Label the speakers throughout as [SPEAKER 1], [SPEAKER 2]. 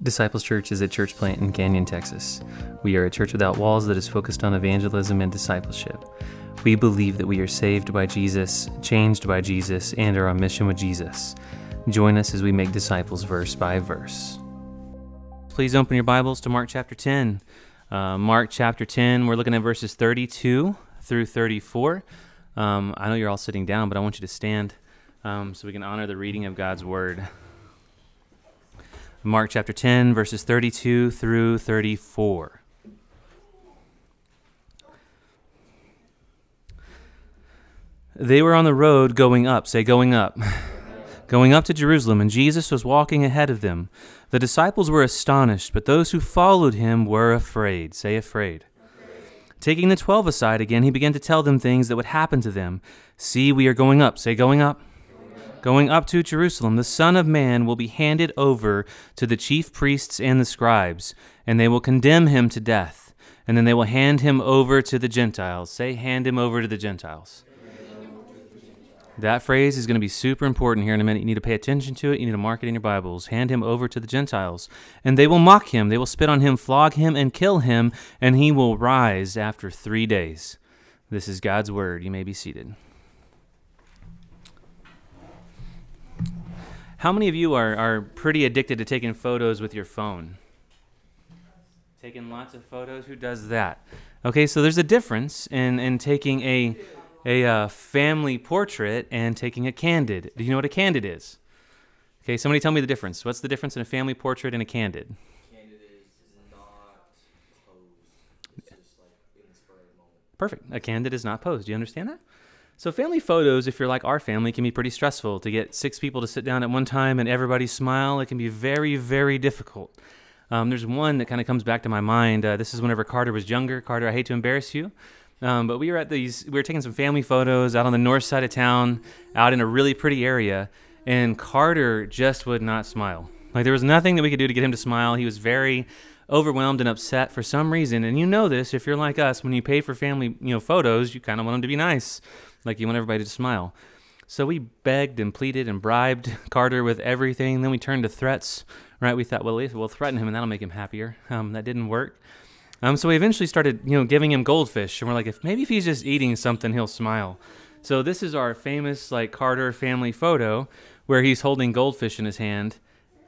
[SPEAKER 1] Disciples Church is a church plant in Canyon, Texas. We are a church without walls that is focused on evangelism and discipleship. We believe that we are saved by Jesus, changed by Jesus, and are on mission with Jesus. Join us as we make disciples verse by verse. Please open your Bibles to Mark chapter 10. Uh, Mark chapter 10, we're looking at verses 32 through 34. Um, I know you're all sitting down, but I want you to stand um, so we can honor the reading of God's word. Mark chapter 10, verses 32 through 34. They were on the road going up, say, going up, going up to Jerusalem, and Jesus was walking ahead of them. The disciples were astonished, but those who followed him were afraid. Say, afraid. Taking the twelve aside again, he began to tell them things that would happen to them. See, we are going up. Say, going up going up to Jerusalem, the Son of Man will be handed over to the chief priests and the scribes, and they will condemn him to death. And then they will hand him over to the Gentiles. Say, hand him over to the Gentiles. That phrase is going to be super important here in a minute. You need to pay attention to it. You need to mark it in your Bibles. Hand him over to the Gentiles. And they will mock him. They will spit on him, flog him, and kill him, and he will rise after three days. This is God's word. You may be seated. How many of you are, are pretty addicted to taking photos with your phone? Taking lots of photos? Who does that? Okay, so there's a difference in, in taking a, a uh, family portrait and taking a candid. Do you know what a candid is? Okay, somebody tell me the difference. What's the difference in a family portrait and a candid?
[SPEAKER 2] Candid is not posed. It's just like inspired moment.
[SPEAKER 1] Perfect. A candid is not posed. Do you understand that? So, family photos, if you're like our family, can be pretty stressful. To get six people to sit down at one time and everybody smile, it can be very, very difficult. Um, there's one that kind of comes back to my mind. Uh, this is whenever Carter was younger. Carter, I hate to embarrass you, um, but we were at these. We were taking some family photos out on the north side of town, out in a really pretty area, and Carter just would not smile. Like there was nothing that we could do to get him to smile. He was very overwhelmed and upset for some reason. And you know this if you're like us, when you pay for family, you know, photos, you kind of want them to be nice. Like you want everybody to smile. So we begged and pleaded and bribed Carter with everything. Then we turned to threats. Right? We thought, well, we'll threaten him and that'll make him happier. Um, that didn't work. Um, so we eventually started, you know, giving him goldfish, and we're like, if maybe if he's just eating something, he'll smile. So this is our famous like Carter family photo where he's holding goldfish in his hand,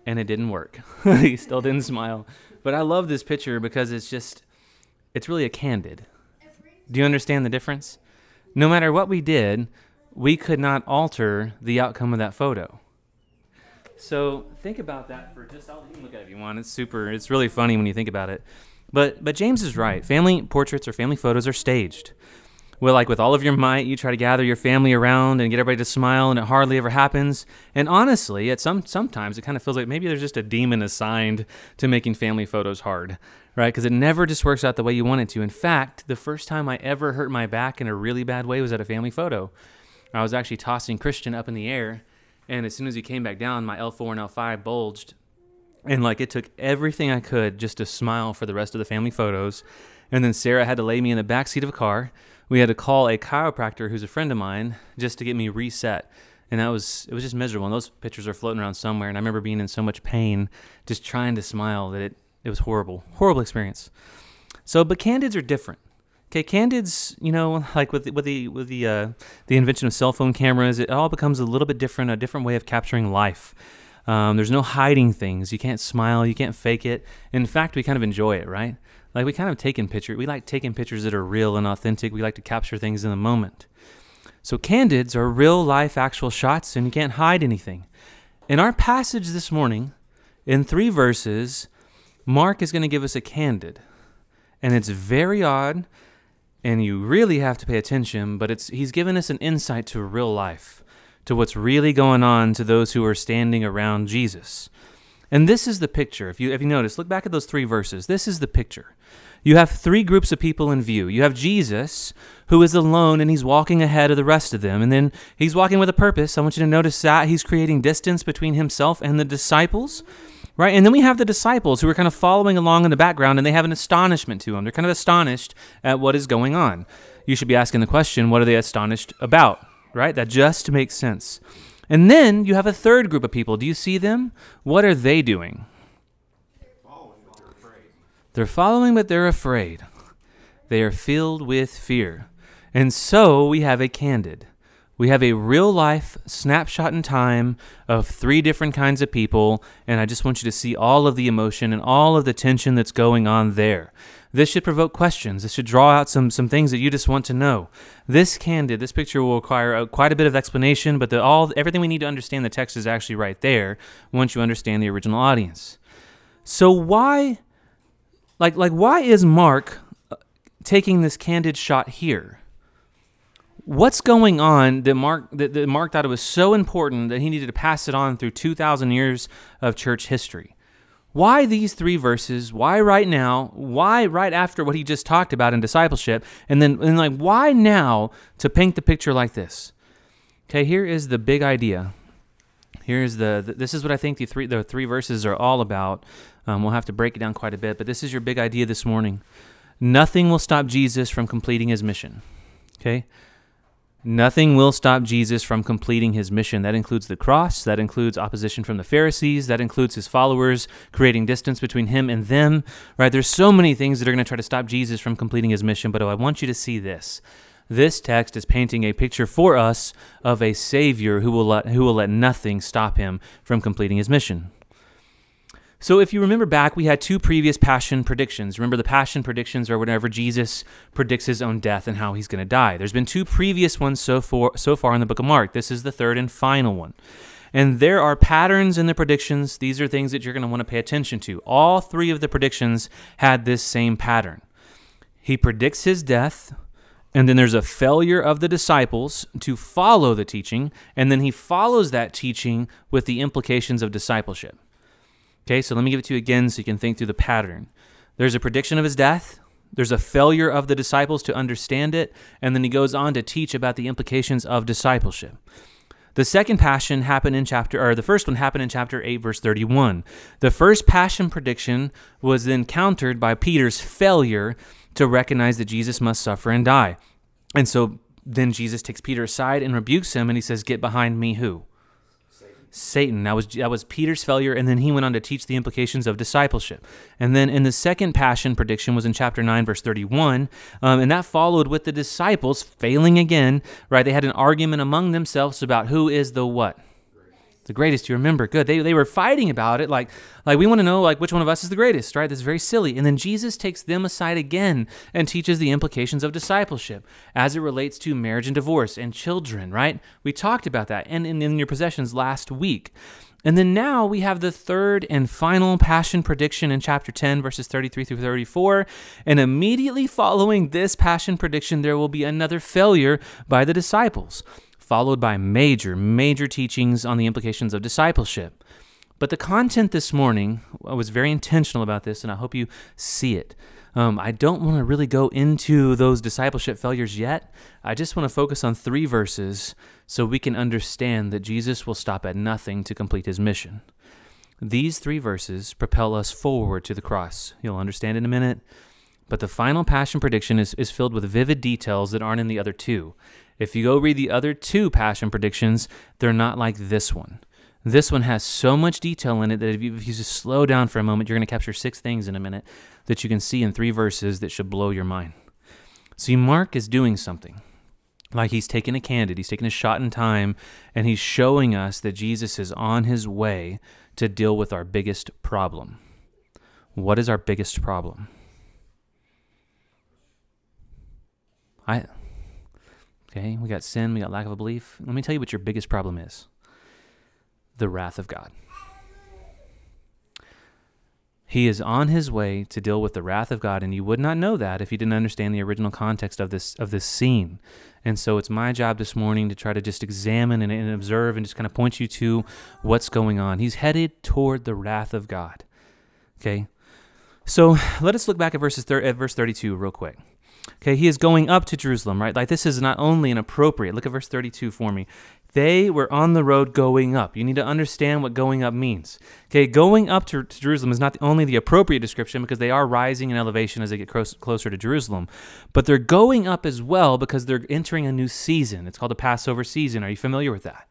[SPEAKER 1] and it didn't work. he still didn't smile. But I love this picture because it's just, it's really a candid. Do you understand the difference? No matter what we did, we could not alter the outcome of that photo. So think about that for just. I'll look at it if you want. It's super. It's really funny when you think about it. But but James is right. Family portraits or family photos are staged. Well, like with all of your might, you try to gather your family around and get everybody to smile, and it hardly ever happens. And honestly, at some sometimes it kind of feels like maybe there's just a demon assigned to making family photos hard right? Because it never just works out the way you want it to. In fact, the first time I ever hurt my back in a really bad way was at a family photo. I was actually tossing Christian up in the air, and as soon as he came back down, my L4 and L5 bulged. And like it took everything I could just to smile for the rest of the family photos. And then Sarah had to lay me in the back seat of a car. We had to call a chiropractor who's a friend of mine just to get me reset. And that was it was just miserable. And those pictures are floating around somewhere. And I remember being in so much pain, just trying to smile that it it was horrible, horrible experience. So, but candids are different. Okay, candids, you know, like with the, with the with the uh, the invention of cell phone cameras, it all becomes a little bit different, a different way of capturing life. Um, there's no hiding things. You can't smile. You can't fake it. In fact, we kind of enjoy it, right? Like we kind of take in pictures. We like taking pictures that are real and authentic. We like to capture things in the moment. So candids are real life, actual shots, and you can't hide anything. In our passage this morning, in three verses, Mark is going to give us a candid. And it's very odd, and you really have to pay attention, but it's he's given us an insight to real life, to what's really going on to those who are standing around Jesus. And this is the picture. If you if you notice, look back at those three verses. This is the picture. You have three groups of people in view. You have Jesus, who is alone and he's walking ahead of the rest of them. And then he's walking with a purpose. I want you to notice that he's creating distance between himself and the disciples right? And then we have the disciples who are kind of following along in the background and they have an astonishment to them. They're kind of astonished at what is going on. You should be asking the question, what are they astonished about, right? That just makes sense. And then you have a third group of people. Do you see them? What are they doing? They're following, but they're afraid. They are filled with fear. And so we have a candid. We have a real life snapshot in time of three different kinds of people, and I just want you to see all of the emotion and all of the tension that's going on there. This should provoke questions. This should draw out some, some things that you just want to know. This candid, this picture will require a, quite a bit of explanation, but the, all everything we need to understand the text is actually right there once you understand the original audience. So why, like like why is Mark uh, taking this candid shot here? What's going on that Mark that, that Mark thought it was so important that he needed to pass it on through 2,000 years of church history? Why these three verses? Why right now? Why right after what he just talked about in discipleship? And then and like why now to paint the picture like this? Okay, here is the big idea. Here's the, the this is what I think the three the three verses are all about. Um, we'll have to break it down quite a bit, but this is your big idea this morning. Nothing will stop Jesus from completing his mission. Okay? Nothing will stop Jesus from completing his mission. That includes the cross, that includes opposition from the Pharisees, that includes his followers creating distance between him and them, right? There's so many things that are going to try to stop Jesus from completing his mission, but I want you to see this. This text is painting a picture for us of a savior who will let who will let nothing stop him from completing his mission. So, if you remember back, we had two previous passion predictions. Remember, the passion predictions are whenever Jesus predicts his own death and how he's going to die. There's been two previous ones so far, so far in the book of Mark. This is the third and final one. And there are patterns in the predictions. These are things that you're going to want to pay attention to. All three of the predictions had this same pattern. He predicts his death, and then there's a failure of the disciples to follow the teaching, and then he follows that teaching with the implications of discipleship. Okay, so let me give it to you again so you can think through the pattern. There's a prediction of his death, there's a failure of the disciples to understand it, and then he goes on to teach about the implications of discipleship. The second passion happened in chapter, or the first one happened in chapter 8, verse 31. The first passion prediction was then countered by Peter's failure to recognize that Jesus must suffer and die. And so then Jesus takes Peter aside and rebukes him, and he says, Get behind me, who? Satan. That was that was Peter's failure, and then he went on to teach the implications of discipleship. And then in the second passion prediction was in chapter nine, verse thirty-one, um, and that followed with the disciples failing again. Right? They had an argument among themselves about who is the what the greatest you remember. Good. They, they were fighting about it like like we want to know like which one of us is the greatest right? That's very silly. And then jesus takes them aside again and teaches the implications of discipleship as it relates to marriage and divorce and children right? We talked about that and in, in your possessions last week. And then now we have the third and final passion prediction in chapter 10, verses 33 through 34. And immediately following this passion prediction, there will be another failure by the disciples followed by major, major teachings on the implications of discipleship. But the content this morning, I was very intentional about this, and I hope you see it. Um, I don't want to really go into those discipleship failures yet. I just want to focus on three verses so we can understand that Jesus will stop at nothing to complete his mission. These three verses propel us forward to the cross. You'll understand in a minute. But the final passion prediction is, is filled with vivid details that aren't in the other two. If you go read the other two passion predictions, they're not like this one. This one has so much detail in it that if you, if you just slow down for a moment, you're going to capture six things in a minute that you can see in three verses that should blow your mind. See, Mark is doing something. Like he's taking a candid, he's taking a shot in time, and he's showing us that Jesus is on his way to deal with our biggest problem. What is our biggest problem? I okay, we got sin, we got lack of a belief. Let me tell you what your biggest problem is. The wrath of God. He is on his way to deal with the wrath of God, and you would not know that if you didn't understand the original context of this of this scene. And so it's my job this morning to try to just examine and, and observe and just kind of point you to what's going on. He's headed toward the wrath of God. Okay, so let us look back at verses thir- at verse thirty-two real quick. Okay, he is going up to Jerusalem, right? Like this is not only an appropriate. Look at verse 32 for me. They were on the road going up. You need to understand what going up means. Okay, going up to, to Jerusalem is not the, only the appropriate description because they are rising in elevation as they get close, closer to Jerusalem, but they're going up as well because they're entering a new season. It's called the Passover season. Are you familiar with that?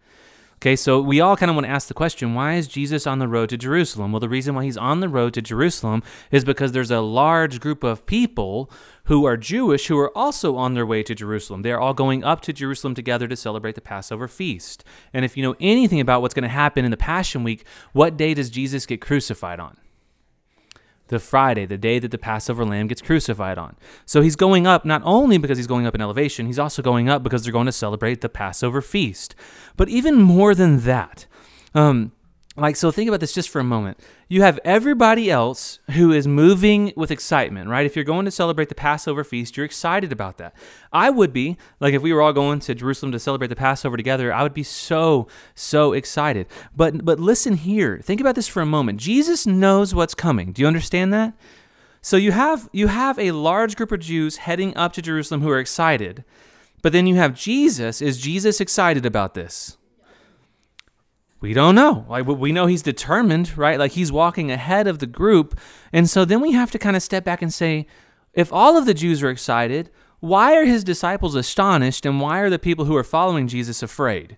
[SPEAKER 1] Okay, so we all kind of want to ask the question why is Jesus on the road to Jerusalem? Well, the reason why he's on the road to Jerusalem is because there's a large group of people who are Jewish who are also on their way to Jerusalem. They're all going up to Jerusalem together to celebrate the Passover feast. And if you know anything about what's going to happen in the Passion Week, what day does Jesus get crucified on? The Friday, the day that the Passover lamb gets crucified on. So he's going up not only because he's going up in elevation, he's also going up because they're going to celebrate the Passover feast. But even more than that, um, like, so think about this just for a moment. You have everybody else who is moving with excitement, right? If you're going to celebrate the Passover feast, you're excited about that. I would be, like, if we were all going to Jerusalem to celebrate the Passover together, I would be so, so excited. But, but listen here. Think about this for a moment. Jesus knows what's coming. Do you understand that? So you have you have a large group of Jews heading up to Jerusalem who are excited. But then you have Jesus. Is Jesus excited about this? We don't know. Like we know he's determined, right? Like he's walking ahead of the group. And so then we have to kind of step back and say, if all of the Jews are excited, why are his disciples astonished and why are the people who are following Jesus afraid?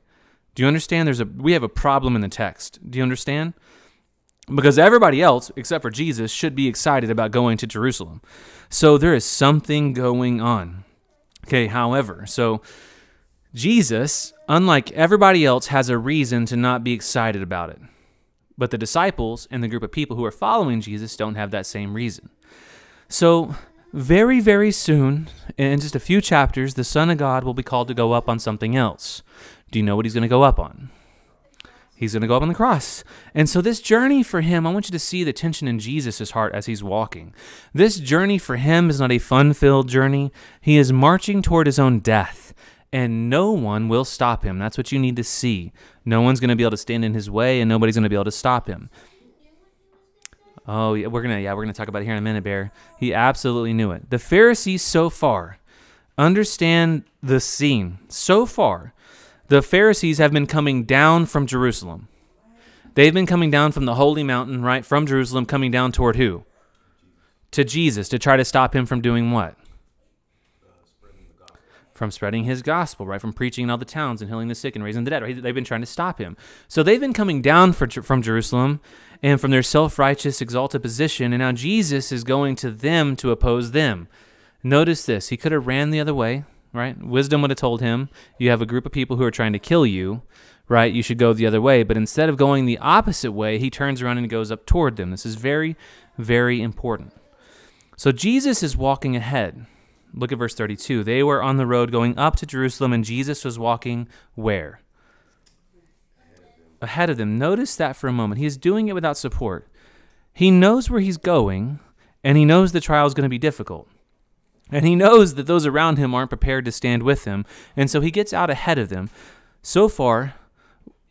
[SPEAKER 1] Do you understand? There's a we have a problem in the text. Do you understand? Because everybody else except for Jesus should be excited about going to Jerusalem. So there is something going on. Okay, however, so Jesus, unlike everybody else, has a reason to not be excited about it. But the disciples and the group of people who are following Jesus don't have that same reason. So, very, very soon, in just a few chapters, the Son of God will be called to go up on something else. Do you know what he's going to go up on? He's going to go up on the cross. And so, this journey for him, I want you to see the tension in Jesus' heart as he's walking. This journey for him is not a fun filled journey. He is marching toward his own death and no one will stop him. That's what you need to see. No one's going to be able to stand in his way, and nobody's going to be able to stop him. Oh, yeah, we're gonna yeah, we're gonna talk about it here in a minute, Bear. He absolutely knew it. The Pharisees so far understand the scene. So far, the Pharisees have been coming down from Jerusalem. They've been coming down from the holy mountain, right, from Jerusalem, coming down toward who? To Jesus to try to stop him from doing what? From spreading his gospel, right? From preaching in all the towns and healing the sick and raising the dead. Right? They've been trying to stop him. So they've been coming down for, from Jerusalem and from their self righteous, exalted position. And now Jesus is going to them to oppose them. Notice this. He could have ran the other way, right? Wisdom would have told him, you have a group of people who are trying to kill you, right? You should go the other way. But instead of going the opposite way, he turns around and goes up toward them. This is very, very important. So Jesus is walking ahead. Look at verse 32. They were on the road going up to Jerusalem, and Jesus was walking where? Ahead of them. Notice that for a moment. He is doing it without support. He knows where he's going, and he knows the trial is going to be difficult. And he knows that those around him aren't prepared to stand with him, and so he gets out ahead of them. So far,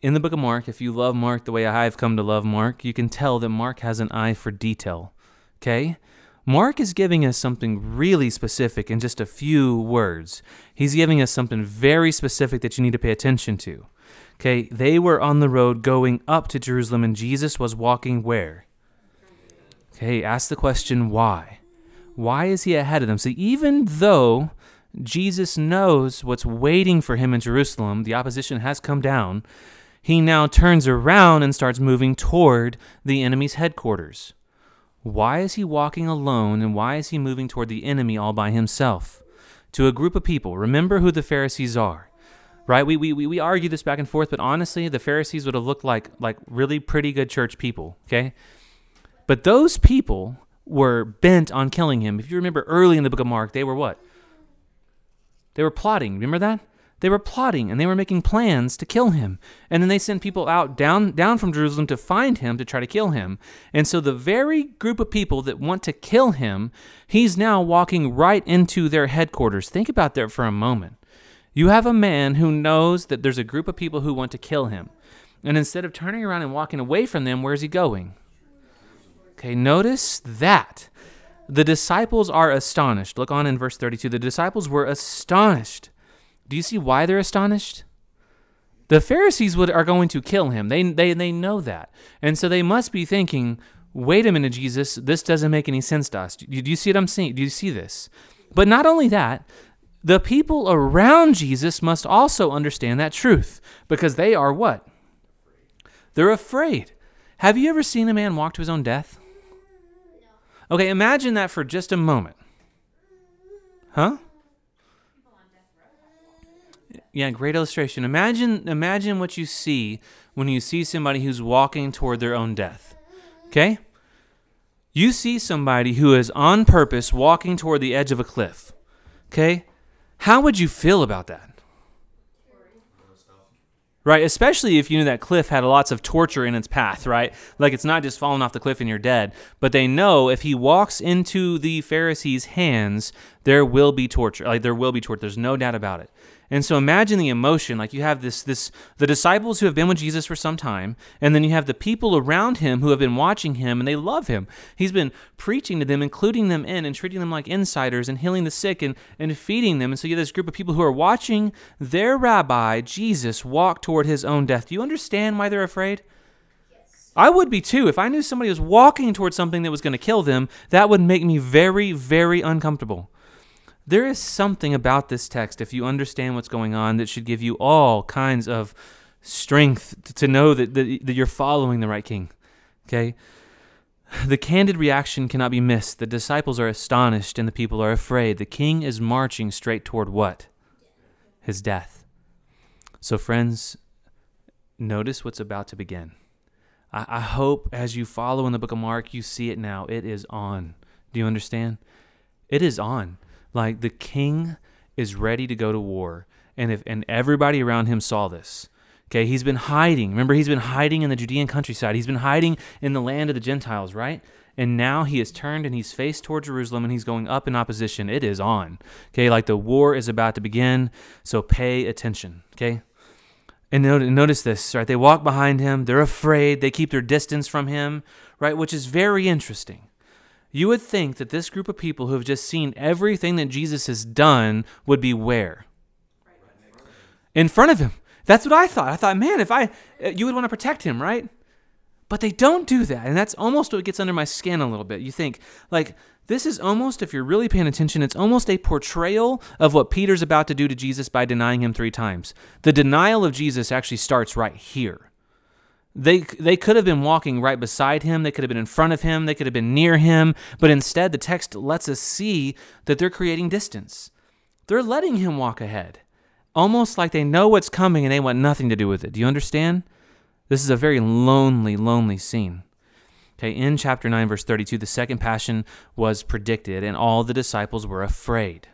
[SPEAKER 1] in the book of Mark, if you love Mark the way I've come to love Mark, you can tell that Mark has an eye for detail. Okay? Mark is giving us something really specific in just a few words. He's giving us something very specific that you need to pay attention to. Okay, they were on the road going up to Jerusalem, and Jesus was walking where? Okay, ask the question why? Why is he ahead of them? So, even though Jesus knows what's waiting for him in Jerusalem, the opposition has come down, he now turns around and starts moving toward the enemy's headquarters. Why is he walking alone and why is he moving toward the enemy all by himself? To a group of people, remember who the Pharisees are. Right? We, we, we argue this back and forth, but honestly, the Pharisees would have looked like, like really pretty good church people, okay? But those people were bent on killing him. If you remember early in the book of Mark, they were what? They were plotting. Remember that? They were plotting and they were making plans to kill him. And then they sent people out down down from Jerusalem to find him to try to kill him. And so the very group of people that want to kill him, he's now walking right into their headquarters. Think about that for a moment. You have a man who knows that there's a group of people who want to kill him. And instead of turning around and walking away from them, where's he going? Okay, notice that. The disciples are astonished. Look on in verse 32. The disciples were astonished do you see why they're astonished? The Pharisees would, are going to kill him. They, they, they know that. And so they must be thinking, wait a minute, Jesus, this doesn't make any sense to us. Do you, do you see what I'm saying? Do you see this? But not only that, the people around Jesus must also understand that truth because they are what? They're afraid. Have you ever seen a man walk to his own death? Okay, imagine that for just a moment. Huh? Yeah, great illustration. Imagine imagine what you see when you see somebody who's walking toward their own death. Okay? You see somebody who is on purpose walking toward the edge of a cliff. Okay? How would you feel about that? Right, especially if you knew that cliff had lots of torture in its path, right? Like it's not just falling off the cliff and you're dead, but they know if he walks into the Pharisees' hands, there will be torture. Like there will be torture. There's no doubt about it. And so imagine the emotion. Like you have this this the disciples who have been with Jesus for some time, and then you have the people around him who have been watching him and they love him. He's been preaching to them, including them in and treating them like insiders and healing the sick and, and feeding them. And so you have this group of people who are watching their rabbi, Jesus, walk toward his own death. Do you understand why they're afraid? I would be too. If I knew somebody was walking towards something that was going to kill them, that would make me very, very uncomfortable. There is something about this text, if you understand what's going on, that should give you all kinds of strength to know that, that, that you're following the right king. Okay? The candid reaction cannot be missed. The disciples are astonished and the people are afraid. The king is marching straight toward what? His death. So, friends, notice what's about to begin. I, I hope as you follow in the book of Mark, you see it now. It is on. Do you understand? It is on. Like the king is ready to go to war. And if and everybody around him saw this. Okay, he's been hiding. Remember, he's been hiding in the Judean countryside. He's been hiding in the land of the Gentiles, right? And now he has turned and he's faced toward Jerusalem and he's going up in opposition. It is on. Okay, like the war is about to begin. So pay attention. Okay. And notice this, right? They walk behind him. They're afraid. They keep their distance from him, right? Which is very interesting. You would think that this group of people who have just seen everything that Jesus has done would be where? In front of him. That's what I thought. I thought, man, if I, uh, you would want to protect him, right? But they don't do that. And that's almost what gets under my skin a little bit. You think, like, this is almost, if you're really paying attention, it's almost a portrayal of what Peter's about to do to Jesus by denying him three times. The denial of Jesus actually starts right here. They, they could have been walking right beside him. They could have been in front of him. They could have been near him. But instead, the text lets us see that they're creating distance. They're letting him walk ahead, almost like they know what's coming and they want nothing to do with it. Do you understand? This is a very lonely, lonely scene. Okay, in chapter 9, verse 32, the second passion was predicted, and all the disciples were afraid.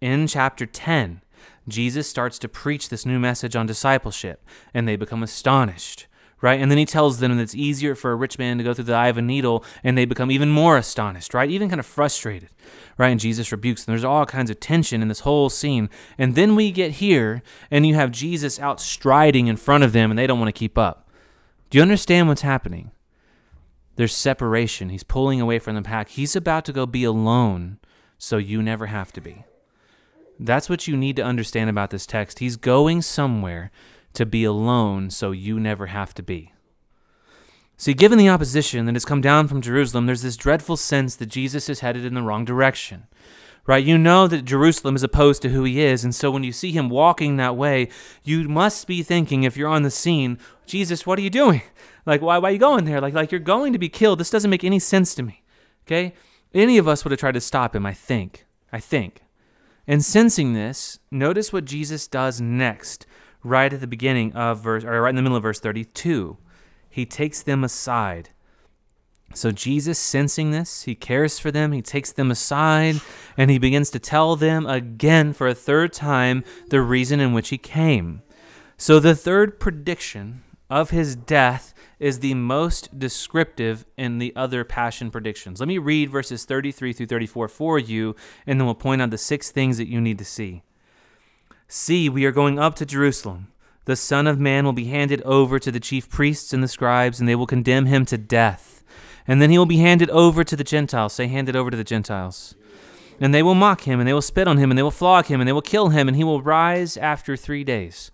[SPEAKER 1] In chapter 10, Jesus starts to preach this new message on discipleship, and they become astonished right? And then he tells them that it's easier for a rich man to go through the eye of a needle, and they become even more astonished, right? Even kind of frustrated, right? And Jesus rebukes them. There's all kinds of tension in this whole scene. And then we get here, and you have Jesus out striding in front of them, and they don't want to keep up. Do you understand what's happening? There's separation. He's pulling away from the pack. He's about to go be alone, so you never have to be. That's what you need to understand about this text. He's going somewhere to be alone so you never have to be. See, given the opposition that has come down from Jerusalem, there's this dreadful sense that Jesus is headed in the wrong direction. Right? You know that Jerusalem is opposed to who he is, and so when you see him walking that way, you must be thinking, if you're on the scene, Jesus, what are you doing? Like, why, why are you going there? Like, like you're going to be killed. This doesn't make any sense to me. Okay? Any of us would have tried to stop him, I think. I think. And sensing this, notice what Jesus does next right at the beginning of verse, or right in the middle of verse 32. He takes them aside. So Jesus, sensing this, he cares for them, he takes them aside, and he begins to tell them again for a third time the reason in which he came. So the third prediction of his death is the most descriptive in the other passion predictions. Let me read verses 33 through 34 for you, and then we'll point out the six things that you need to see. See, we are going up to Jerusalem. The Son of Man will be handed over to the chief priests and the scribes, and they will condemn him to death. And then he will be handed over to the Gentiles. Say, handed over to the Gentiles. And they will mock him, and they will spit on him, and they will flog him, and they will kill him, and he will rise after three days.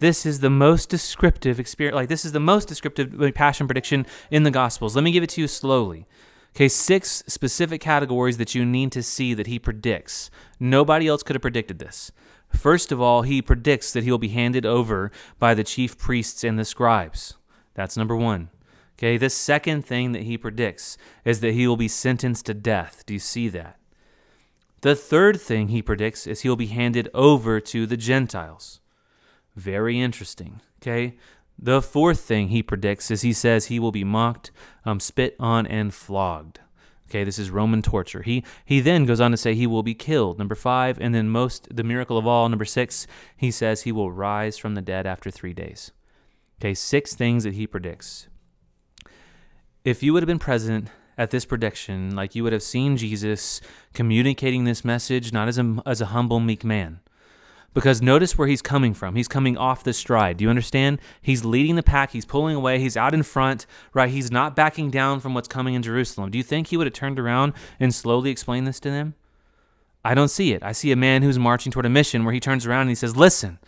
[SPEAKER 1] This is the most descriptive experience. Like, this is the most descriptive passion prediction in the Gospels. Let me give it to you slowly. Okay, six specific categories that you need to see that he predicts. Nobody else could have predicted this. First of all, he predicts that he will be handed over by the chief priests and the scribes. That's number one. Okay, the second thing that he predicts is that he will be sentenced to death. Do you see that? The third thing he predicts is he'll be handed over to the Gentiles. Very interesting. Okay, the fourth thing he predicts is he says he will be mocked, um, spit on, and flogged. Okay, this is Roman torture. He he then goes on to say he will be killed. Number five, and then most the miracle of all. Number six, he says he will rise from the dead after three days. Okay, six things that he predicts. If you would have been present at this prediction, like you would have seen Jesus communicating this message not as a as a humble meek man, because notice where he's coming from. He's coming off the stride. Do you understand? He's leading the pack. He's pulling away. He's out in front, right? He's not backing down from what's coming in Jerusalem. Do you think he would have turned around and slowly explained this to them? I don't see it. I see a man who's marching toward a mission where he turns around and he says, Listen,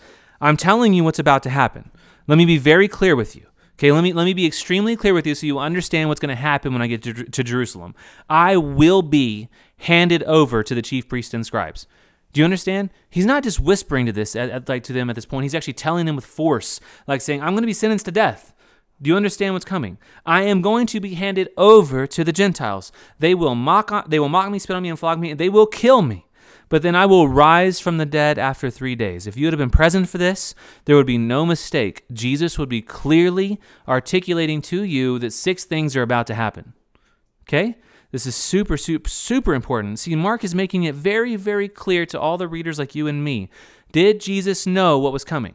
[SPEAKER 1] I'm telling you what's about to happen. Let me be very clear with you. Okay, let me let me be extremely clear with you so you understand what's going to happen when I get to, to Jerusalem. I will be handed over to the chief priests and scribes. Do you understand? He's not just whispering to this, at, at, like to them at this point. He's actually telling them with force, like saying, "I'm going to be sentenced to death." Do you understand what's coming? I am going to be handed over to the Gentiles. They will mock, they will mock me, spit on me, and flog me, and they will kill me. But then I will rise from the dead after three days. If you would have been present for this, there would be no mistake. Jesus would be clearly articulating to you that six things are about to happen. Okay? This is super, super, super important. See, Mark is making it very, very clear to all the readers like you and me. Did Jesus know what was coming?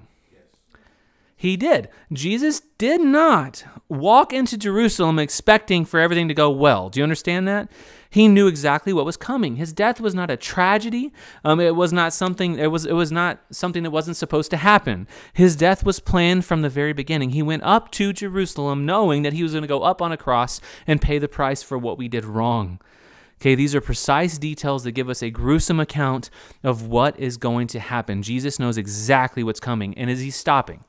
[SPEAKER 1] He did. Jesus did not walk into Jerusalem expecting for everything to go well. Do you understand that? He knew exactly what was coming. His death was not a tragedy. Um, it was not something. It was. It was not something that wasn't supposed to happen. His death was planned from the very beginning. He went up to Jerusalem knowing that he was going to go up on a cross and pay the price for what we did wrong. Okay, these are precise details that give us a gruesome account of what is going to happen. Jesus knows exactly what's coming, and is he stopping?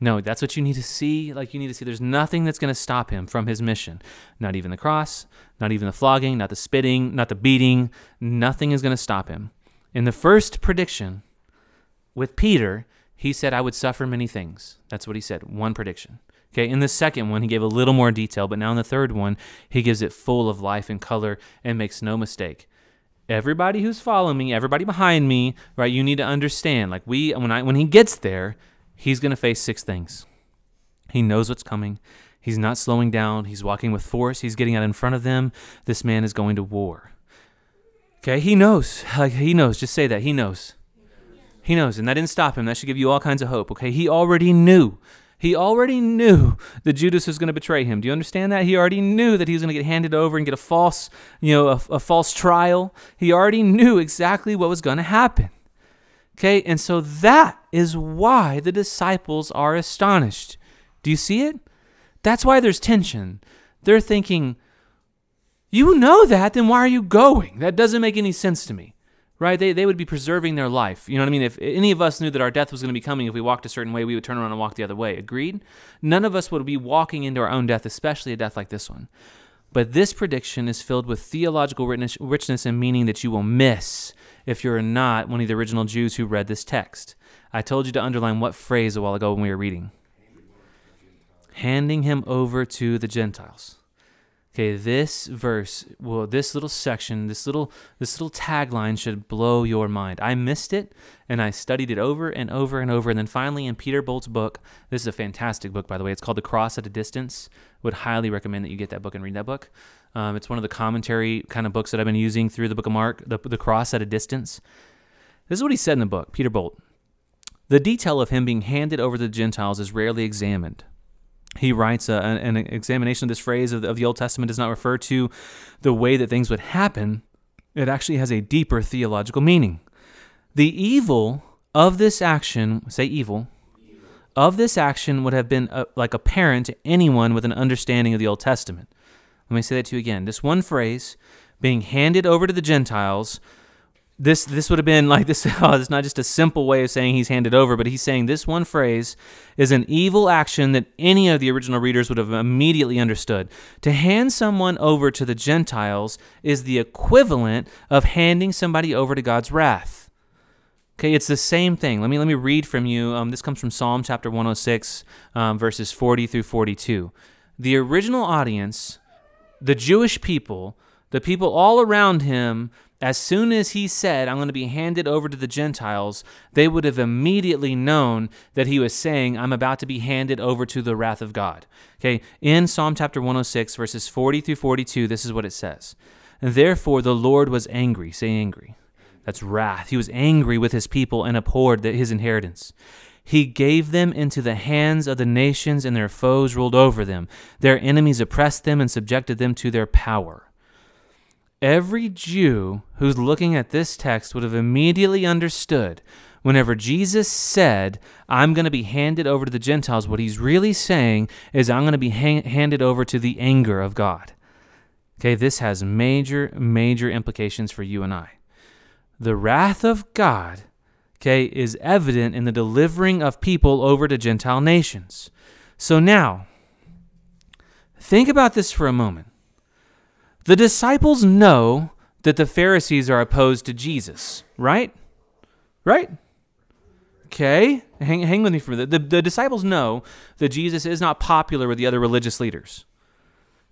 [SPEAKER 1] No, that's what you need to see. Like you need to see there's nothing that's going to stop him from his mission. Not even the cross, not even the flogging, not the spitting, not the beating. Nothing is going to stop him. In the first prediction with Peter, he said, I would suffer many things. That's what he said. One prediction. Okay, in the second one, he gave a little more detail, but now in the third one, he gives it full of life and color and makes no mistake everybody who's following me, everybody behind me, right? You need to understand. Like we, when I when he gets there, he's going to face six things. He knows what's coming. He's not slowing down. He's walking with force. He's getting out in front of them. This man is going to war. Okay, he knows. Like he knows. Just say that. He knows. He knows. And that didn't stop him. That should give you all kinds of hope. Okay, he already knew. He already knew that Judas was going to betray him. Do you understand that? He already knew that he was going to get handed over and get a false, you know, a, a false trial. He already knew exactly what was going to happen. Okay, and so that is why the disciples are astonished. Do you see it? That's why there's tension. They're thinking, You know that, then why are you going? That doesn't make any sense to me. Right? They, they would be preserving their life. You know what I mean? If any of us knew that our death was going to be coming, if we walked a certain way, we would turn around and walk the other way. Agreed? None of us would be walking into our own death, especially a death like this one. But this prediction is filled with theological richness and meaning that you will miss if you're not one of the original Jews who read this text. I told you to underline what phrase a while ago when we were reading. Handing him over to the Gentiles. Okay, this verse, well, this little section, this little this little tagline should blow your mind. I missed it and I studied it over and over and over. And then finally in Peter Bolt's book, this is a fantastic book, by the way. It's called The Cross at a Distance. Would highly recommend that you get that book and read that book. Um, it's one of the commentary kind of books that I've been using through the book of Mark, the, the Cross at a Distance. This is what he said in the book, Peter Bolt. The detail of him being handed over to the Gentiles is rarely examined. He writes uh, an, an, examination of this phrase of the, of the Old Testament does not refer to the way that things would happen. It actually has a deeper theological meaning. The evil of this action, say evil, of this action would have been uh, like apparent to anyone with an understanding of the Old Testament. Let me say that to you again. This one phrase, being handed over to the Gentiles, this this would have been like this. Oh, it's not just a simple way of saying he's handed over, but he's saying this one phrase is an evil action that any of the original readers would have immediately understood. To hand someone over to the Gentiles is the equivalent of handing somebody over to God's wrath. Okay, it's the same thing. Let me let me read from you. Um, this comes from Psalm chapter 106, um, verses 40 through 42. The original audience, the Jewish people, the people all around him, as soon as he said, I'm going to be handed over to the Gentiles, they would have immediately known that he was saying, I'm about to be handed over to the wrath of God. Okay, in Psalm chapter 106, verses 40 through 42, this is what it says. Therefore, the Lord was angry. Say angry. That's wrath. He was angry with his people and abhorred his inheritance. He gave them into the hands of the nations, and their foes ruled over them. Their enemies oppressed them and subjected them to their power. Every Jew who's looking at this text would have immediately understood whenever Jesus said, I'm going to be handed over to the Gentiles, what he's really saying is, I'm going to be ha- handed over to the anger of God. Okay, this has major, major implications for you and I. The wrath of God, okay, is evident in the delivering of people over to Gentile nations. So now, think about this for a moment. The disciples know that the Pharisees are opposed to Jesus, right? Right? Okay, hang, hang with me for a minute. The, the disciples know that Jesus is not popular with the other religious leaders.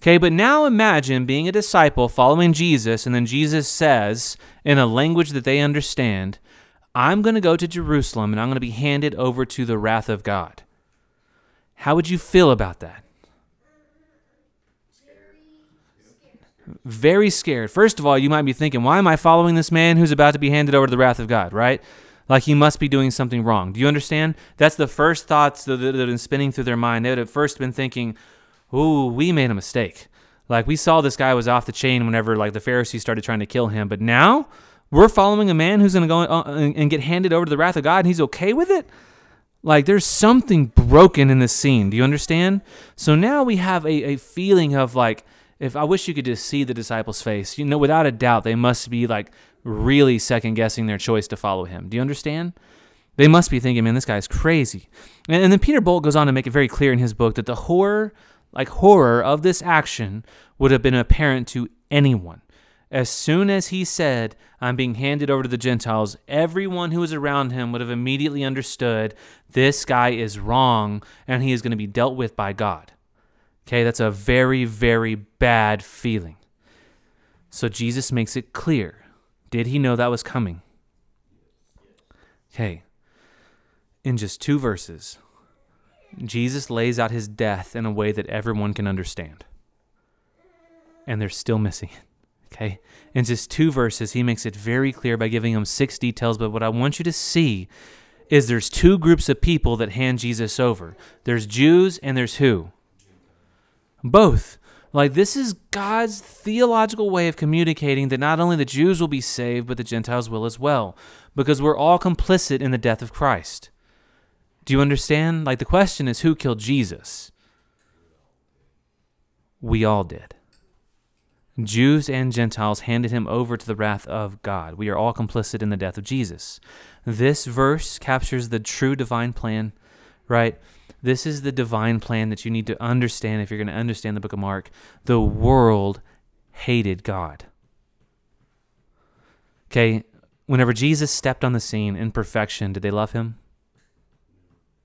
[SPEAKER 1] Okay, but now imagine being a disciple following Jesus, and then Jesus says, in a language that they understand, I'm going to go to Jerusalem and I'm going to be handed over to the wrath of God. How would you feel about that? Very scared. First of all, you might be thinking, why am I following this man who's about to be handed over to the wrath of God, right? Like he must be doing something wrong. Do you understand? That's the first thoughts that have been spinning through their mind. They would have first been thinking, ooh, we made a mistake. Like we saw this guy was off the chain whenever like the Pharisees started trying to kill him, but now we're following a man who's going to go uh, and get handed over to the wrath of God and he's okay with it? Like there's something broken in this scene. Do you understand? So now we have a, a feeling of like, if I wish you could just see the disciples' face, you know, without a doubt, they must be like really second guessing their choice to follow him. Do you understand? They must be thinking, man, this guy's crazy. And, and then Peter Bolt goes on to make it very clear in his book that the horror like horror of this action would have been apparent to anyone. As soon as he said, I'm being handed over to the Gentiles, everyone who was around him would have immediately understood this guy is wrong and he is going to be dealt with by God. Okay, that's a very, very bad feeling. So Jesus makes it clear. Did he know that was coming? Okay, in just two verses, Jesus lays out his death in a way that everyone can understand. And they're still missing it. Okay? In just two verses, he makes it very clear by giving them six details. But what I want you to see is there's two groups of people that hand Jesus over there's Jews and there's who? Both. Like, this is God's theological way of communicating that not only the Jews will be saved, but the Gentiles will as well, because we're all complicit in the death of Christ. Do you understand? Like the question is who killed Jesus? We all did. Jews and Gentiles handed him over to the wrath of God. We are all complicit in the death of Jesus. This verse captures the true divine plan, right? This is the divine plan that you need to understand if you're going to understand the book of Mark. The world hated God. Okay, whenever Jesus stepped on the scene in perfection, did they love him?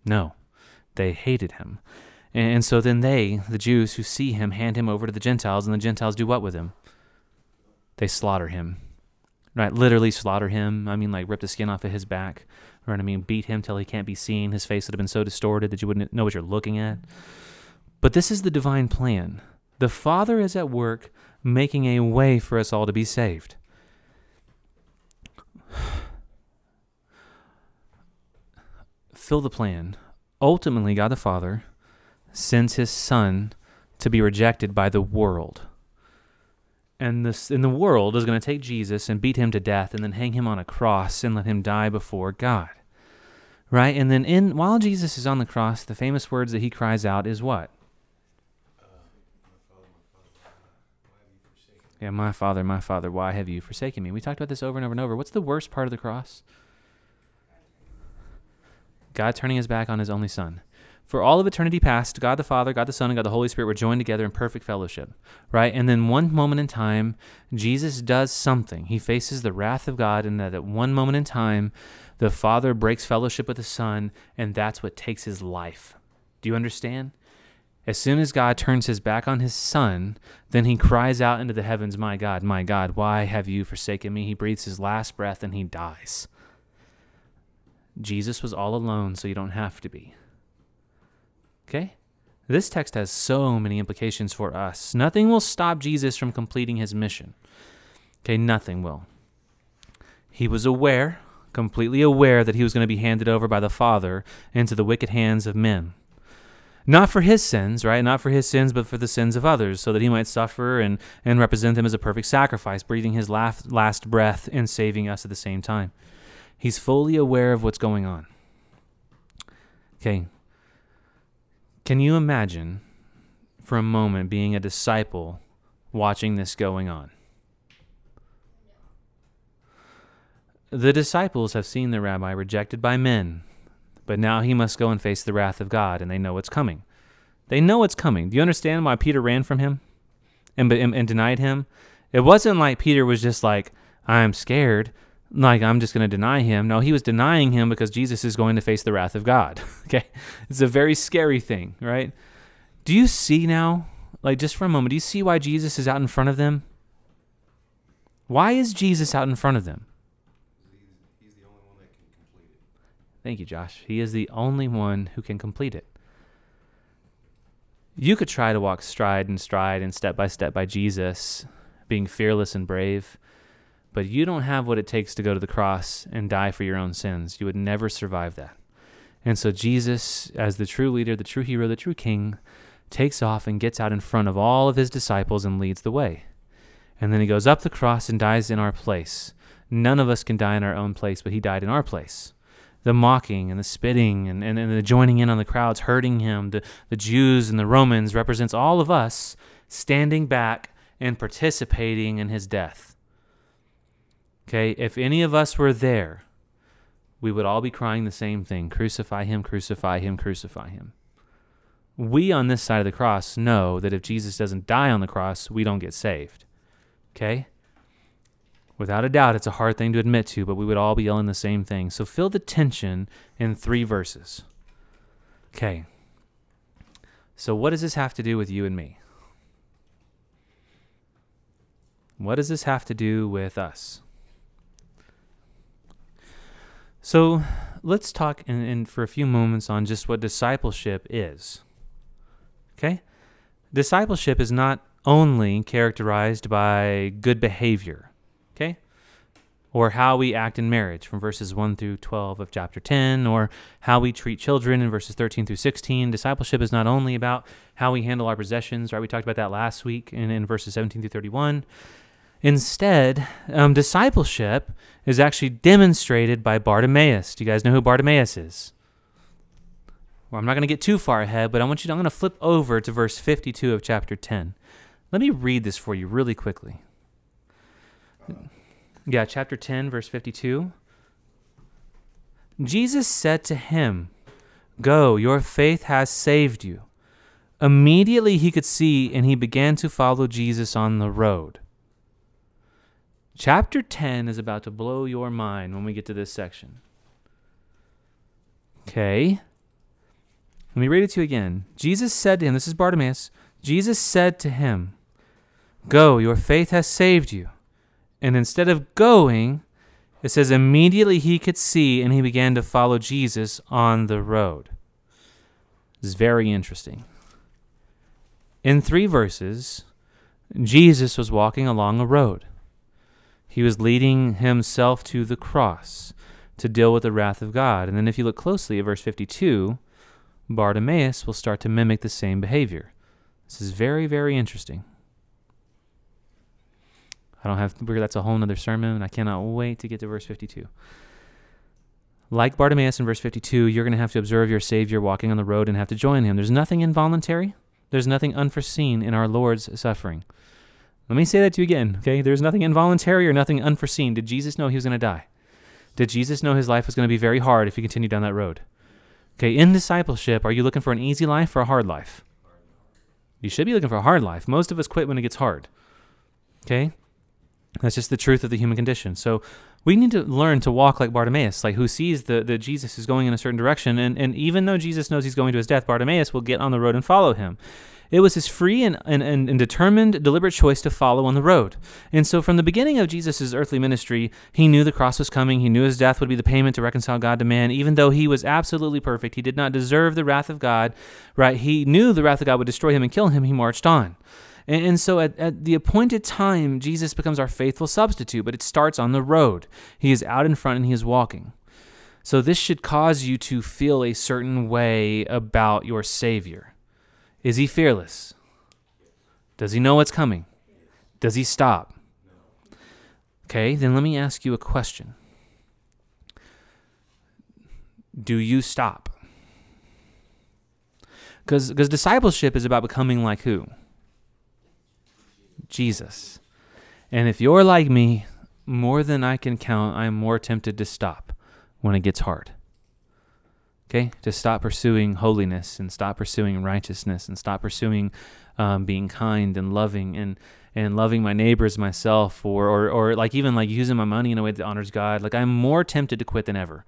[SPEAKER 1] No, they hated him. And so then they, the Jews who see him, hand him over to the Gentiles, and the Gentiles do what with him? They slaughter him. Right? Literally slaughter him. I mean, like rip the skin off of his back. Right? I mean, beat him till he can't be seen. His face would have been so distorted that you wouldn't know what you're looking at. But this is the divine plan. The Father is at work making a way for us all to be saved. Fill the plan. Ultimately, God the Father sends his Son to be rejected by the world. And this in the world is going to take Jesus and beat him to death and then hang him on a cross and let him die before God. Right? And then in while Jesus is on the cross, the famous words that he cries out is what? Yeah, my father, my father, why have you forsaken me? We talked about this over and over and over. What's the worst part of the cross? God turning his back on his only son. For all of eternity past, God the Father, God the Son, and God the Holy Spirit were joined together in perfect fellowship, right? And then one moment in time, Jesus does something. He faces the wrath of God, and that at one moment in time, the Father breaks fellowship with the Son, and that's what takes his life. Do you understand? As soon as God turns his back on his son, then he cries out into the heavens, My God, my God, why have you forsaken me? He breathes his last breath and he dies. Jesus was all alone, so you don't have to be. Okay? This text has so many implications for us. Nothing will stop Jesus from completing his mission. Okay, nothing will. He was aware, completely aware, that he was going to be handed over by the Father into the wicked hands of men not for his sins, right? Not for his sins, but for the sins of others, so that he might suffer and, and represent them as a perfect sacrifice, breathing his last, last breath and saving us at the same time. He's fully aware of what's going on. Okay. Can you imagine for a moment being a disciple watching this going on? The disciples have seen the rabbi rejected by men but now he must go and face the wrath of God, and they know what's coming. They know what's coming. Do you understand why Peter ran from him and, and, and denied him? It wasn't like Peter was just like, I'm scared, like I'm just going to deny him. No, he was denying him because Jesus is going to face the wrath of God. okay? It's a very scary thing, right? Do you see now, like just for a moment, do you see why Jesus is out in front of them? Why is Jesus out in front of them? Thank you, Josh. He is the only one who can complete it. You could try to walk stride and stride and step by step by Jesus, being fearless and brave, but you don't have what it takes to go to the cross and die for your own sins. You would never survive that. And so, Jesus, as the true leader, the true hero, the true king, takes off and gets out in front of all of his disciples and leads the way. And then he goes up the cross and dies in our place. None of us can die in our own place, but he died in our place the mocking and the spitting and, and, and the joining in on the crowds, hurting him, the, the Jews and the Romans represents all of us standing back and participating in his death. Okay, if any of us were there, we would all be crying the same thing crucify him, crucify him, crucify him. We on this side of the cross know that if Jesus doesn't die on the cross, we don't get saved. Okay? Without a doubt, it's a hard thing to admit to, but we would all be yelling the same thing. So feel the tension in three verses. Okay. So, what does this have to do with you and me? What does this have to do with us? So, let's talk in, in, for a few moments on just what discipleship is. Okay? Discipleship is not only characterized by good behavior Okay? Or how we act in marriage from verses 1 through 12 of chapter 10, or how we treat children in verses 13 through 16. Discipleship is not only about how we handle our possessions, right? We talked about that last week in, in verses 17 through 31. Instead, um, discipleship is actually demonstrated by Bartimaeus. Do you guys know who Bartimaeus is? Well, I'm not going to get too far ahead, but I want you to, I'm going to flip over to verse 52 of chapter 10. Let me read this for you really quickly. Yeah, chapter 10, verse 52. Jesus said to him, Go, your faith has saved you. Immediately he could see, and he began to follow Jesus on the road. Chapter 10 is about to blow your mind when we get to this section. Okay. Let me read it to you again. Jesus said to him, This is Bartimaeus. Jesus said to him, Go, your faith has saved you. And instead of going, it says immediately he could see and he began to follow Jesus on the road. It's very interesting. In three verses, Jesus was walking along a road. He was leading himself to the cross to deal with the wrath of God. And then if you look closely at verse 52, Bartimaeus will start to mimic the same behavior. This is very, very interesting. I don't have, that's a whole nother sermon, I cannot wait to get to verse 52. Like Bartimaeus in verse 52, you're going to have to observe your Savior walking on the road and have to join him. There's nothing involuntary, there's nothing unforeseen in our Lord's suffering. Let me say that to you again, okay? There's nothing involuntary or nothing unforeseen. Did Jesus know he was going to die? Did Jesus know his life was going to be very hard if he continued down that road? Okay, in discipleship, are you looking for an easy life or a hard life? You should be looking for a hard life. Most of us quit when it gets hard. Okay? That's just the truth of the human condition. So we need to learn to walk like Bartimaeus, like who sees the, the Jesus is going in a certain direction. And, and even though Jesus knows he's going to his death, Bartimaeus will get on the road and follow him. It was his free and, and, and, determined, deliberate choice to follow on the road. And so from the beginning of Jesus' earthly ministry, he knew the cross was coming. He knew his death would be the payment to reconcile God to man. Even though he was absolutely perfect, he did not deserve the wrath of God, right? He knew the wrath of God would destroy him and kill him. He marched on. And, and so at, at the appointed time, Jesus becomes our faithful substitute, but it starts on the road. He is out in front and he is walking. So this should cause you to feel a certain way about your Savior. Is he fearless? Does he know what's coming? Does he stop? Okay, then let me ask you a question. Do you stop? Because discipleship is about becoming like who? Jesus. And if you're like me, more than I can count, I'm more tempted to stop when it gets hard. Okay? To stop pursuing holiness and stop pursuing righteousness and stop pursuing um, being kind and loving and and loving my neighbors myself or, or or like even like using my money in a way that honors God. Like I'm more tempted to quit than ever.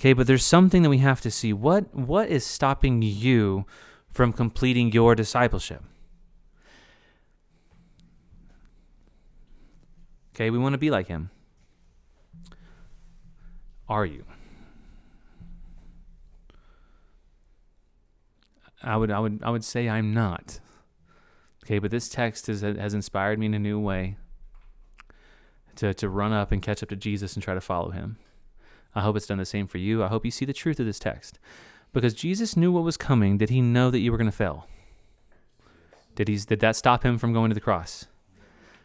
[SPEAKER 1] Okay, but there's something that we have to see. What what is stopping you from completing your discipleship? Okay, we want to be like him. Are you? I would I would I would say I'm not. Okay, but this text has has inspired me in a new way to to run up and catch up to Jesus and try to follow him. I hope it's done the same for you. I hope you see the truth of this text. Because Jesus knew what was coming, did he know that you were going to fail? Did he did that stop him from going to the cross?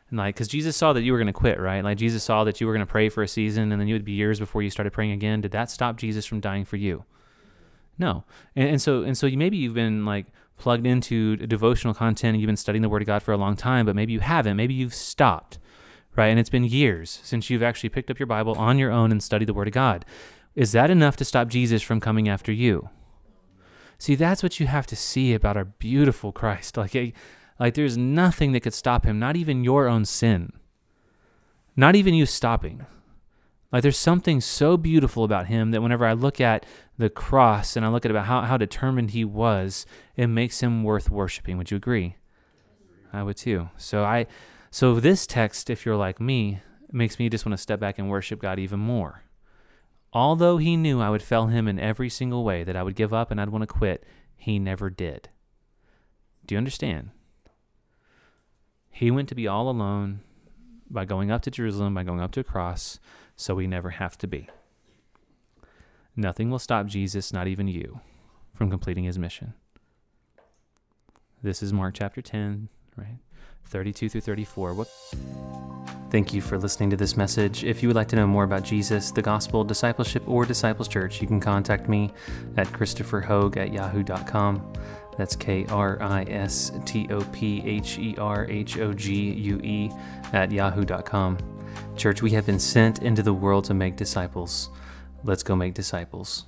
[SPEAKER 1] And like, because Jesus saw that you were going to quit, right? Like Jesus saw that you were going to pray for a season, and then you would be years before you started praying again. Did that stop Jesus from dying for you? No. And, and so, and so, you, maybe you've been like plugged into devotional content, and you've been studying the Word of God for a long time, but maybe you haven't. Maybe you've stopped, right? And it's been years since you've actually picked up your Bible on your own and studied the Word of God. Is that enough to stop Jesus from coming after you? See, that's what you have to see about our beautiful Christ. Like, eh, like there's nothing that could stop him, not even your own sin. Not even you stopping. Like there's something so beautiful about him that whenever I look at the cross and I look at about how, how determined he was, it makes him worth worshiping. Would you agree? I would too. So I so this text, if you're like me, makes me just want to step back and worship God even more. Although he knew I would fail him in every single way, that I would give up and I'd want to quit, he never did. Do you understand? He went to be all alone by going up to Jerusalem, by going up to a cross, so we never have to be. Nothing will stop Jesus, not even you, from completing his mission. This is Mark chapter 10, right? 32 through 34. What? Thank you for listening to this message. If you would like to know more about Jesus, the gospel, discipleship, or Disciples Church, you can contact me at kristopherhogue at yahoo.com. That's K R I S T O P H E R H O G U E at yahoo.com. Church, we have been sent into the world to make disciples. Let's go make disciples.